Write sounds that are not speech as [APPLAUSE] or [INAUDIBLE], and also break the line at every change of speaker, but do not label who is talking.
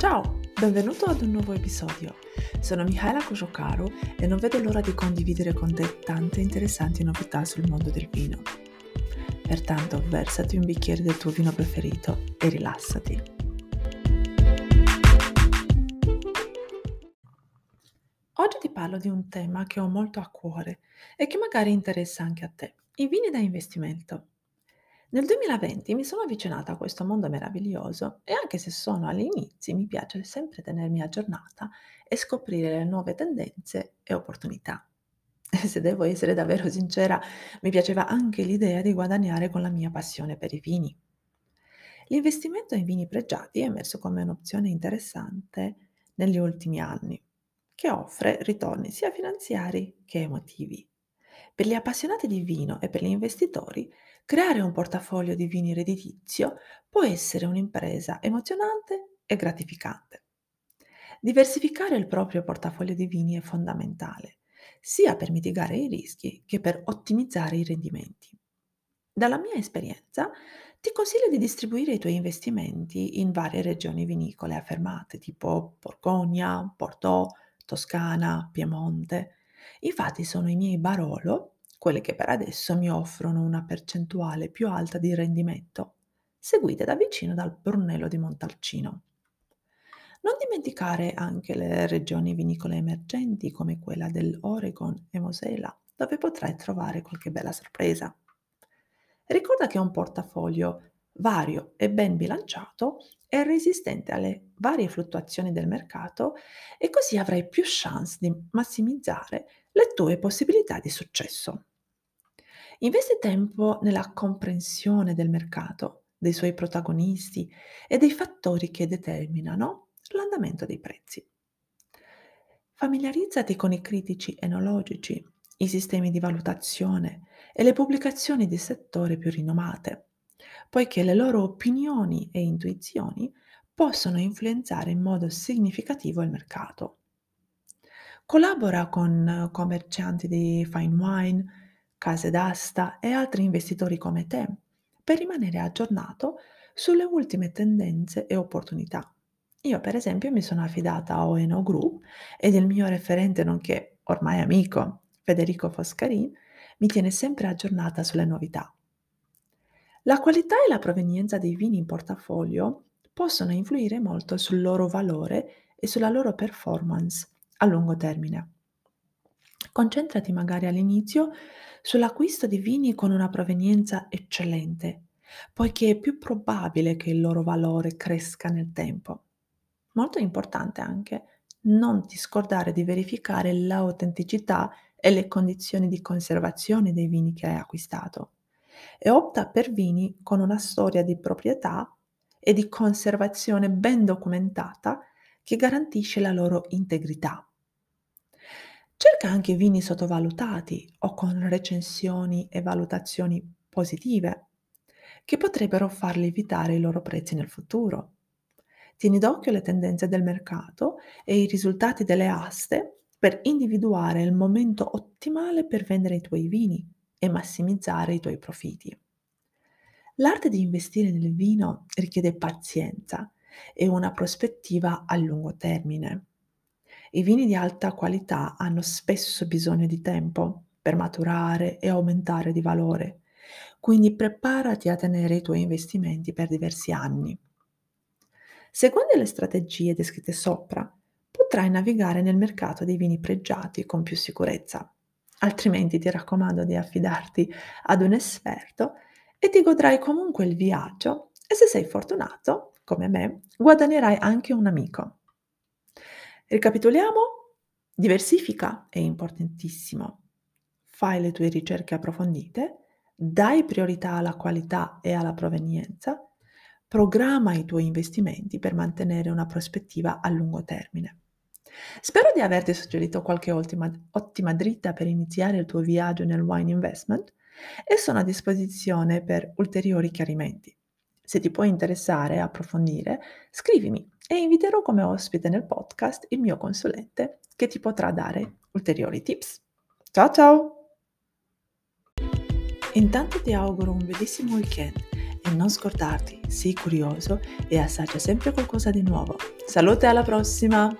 Ciao, benvenuto ad un nuovo episodio. Sono Michaela Kojokaro e non vedo l'ora di condividere con te tante interessanti novità sul mondo del vino. Pertanto versati un bicchiere del tuo vino preferito e rilassati. Oggi ti parlo di un tema che ho molto a cuore e che magari interessa anche a te, i vini da investimento. Nel 2020 mi sono avvicinata a questo mondo meraviglioso e anche se sono agli inizi mi piace sempre tenermi aggiornata e scoprire le nuove tendenze e opportunità. E [LAUGHS] se devo essere davvero sincera, mi piaceva anche l'idea di guadagnare con la mia passione per i vini. L'investimento in vini pregiati è emerso come un'opzione interessante negli ultimi anni, che offre ritorni sia finanziari che emotivi. Per gli appassionati di vino e per gli investitori, creare un portafoglio di vini redditizio può essere un'impresa emozionante e gratificante. Diversificare il proprio portafoglio di vini è fondamentale, sia per mitigare i rischi che per ottimizzare i rendimenti. Dalla mia esperienza, ti consiglio di distribuire i tuoi investimenti in varie regioni vinicole affermate, tipo Borgogna, Bordeaux, Toscana, Piemonte. Infatti sono i miei Barolo quelle che per adesso mi offrono una percentuale più alta di rendimento, seguite da vicino dal Brunello di Montalcino. Non dimenticare anche le regioni vinicole emergenti come quella dell'Oregon e Mosela, dove potrai trovare qualche bella sorpresa. Ricorda che un portafoglio vario e ben bilanciato è resistente alle varie fluttuazioni del mercato e così avrai più chance di massimizzare le tue possibilità di successo. Investe tempo nella comprensione del mercato, dei suoi protagonisti e dei fattori che determinano l'andamento dei prezzi. Familiarizzati con i critici enologici, i sistemi di valutazione e le pubblicazioni di settore più rinomate, poiché le loro opinioni e intuizioni possono influenzare in modo significativo il mercato. Collabora con commercianti di fine wine, case d'asta e altri investitori come te per rimanere aggiornato sulle ultime tendenze e opportunità. Io per esempio mi sono affidata a Oeno Group ed il mio referente nonché ormai amico Federico Foscarin mi tiene sempre aggiornata sulle novità. La qualità e la provenienza dei vini in portafoglio possono influire molto sul loro valore e sulla loro performance a lungo termine. Concentrati magari all'inizio sull'acquisto di vini con una provenienza eccellente, poiché è più probabile che il loro valore cresca nel tempo. Molto importante anche non ti scordare di verificare l'autenticità e le condizioni di conservazione dei vini che hai acquistato e opta per vini con una storia di proprietà e di conservazione ben documentata che garantisce la loro integrità. Cerca anche vini sottovalutati o con recensioni e valutazioni positive, che potrebbero far lievitare i loro prezzi nel futuro. Tieni d'occhio le tendenze del mercato e i risultati delle aste per individuare il momento ottimale per vendere i tuoi vini e massimizzare i tuoi profitti. L'arte di investire nel vino richiede pazienza e una prospettiva a lungo termine. I vini di alta qualità hanno spesso bisogno di tempo per maturare e aumentare di valore, quindi preparati a tenere i tuoi investimenti per diversi anni. Seguendo le strategie descritte sopra, potrai navigare nel mercato dei vini pregiati con più sicurezza. Altrimenti ti raccomando di affidarti ad un esperto e ti godrai comunque il viaggio e se sei fortunato, come me, guadagnerai anche un amico. Ricapitoliamo? Diversifica è importantissimo. Fai le tue ricerche approfondite, dai priorità alla qualità e alla provenienza, programma i tuoi investimenti per mantenere una prospettiva a lungo termine. Spero di averti suggerito qualche ottima, ottima dritta per iniziare il tuo viaggio nel wine investment e sono a disposizione per ulteriori chiarimenti. Se ti può interessare approfondire, scrivimi e inviterò come ospite nel podcast il mio consulente che ti potrà dare ulteriori tips. Ciao ciao! Intanto ti auguro un bellissimo weekend E non scordarti, sii curioso e assaggia sempre qualcosa di nuovo. Salute alla prossima!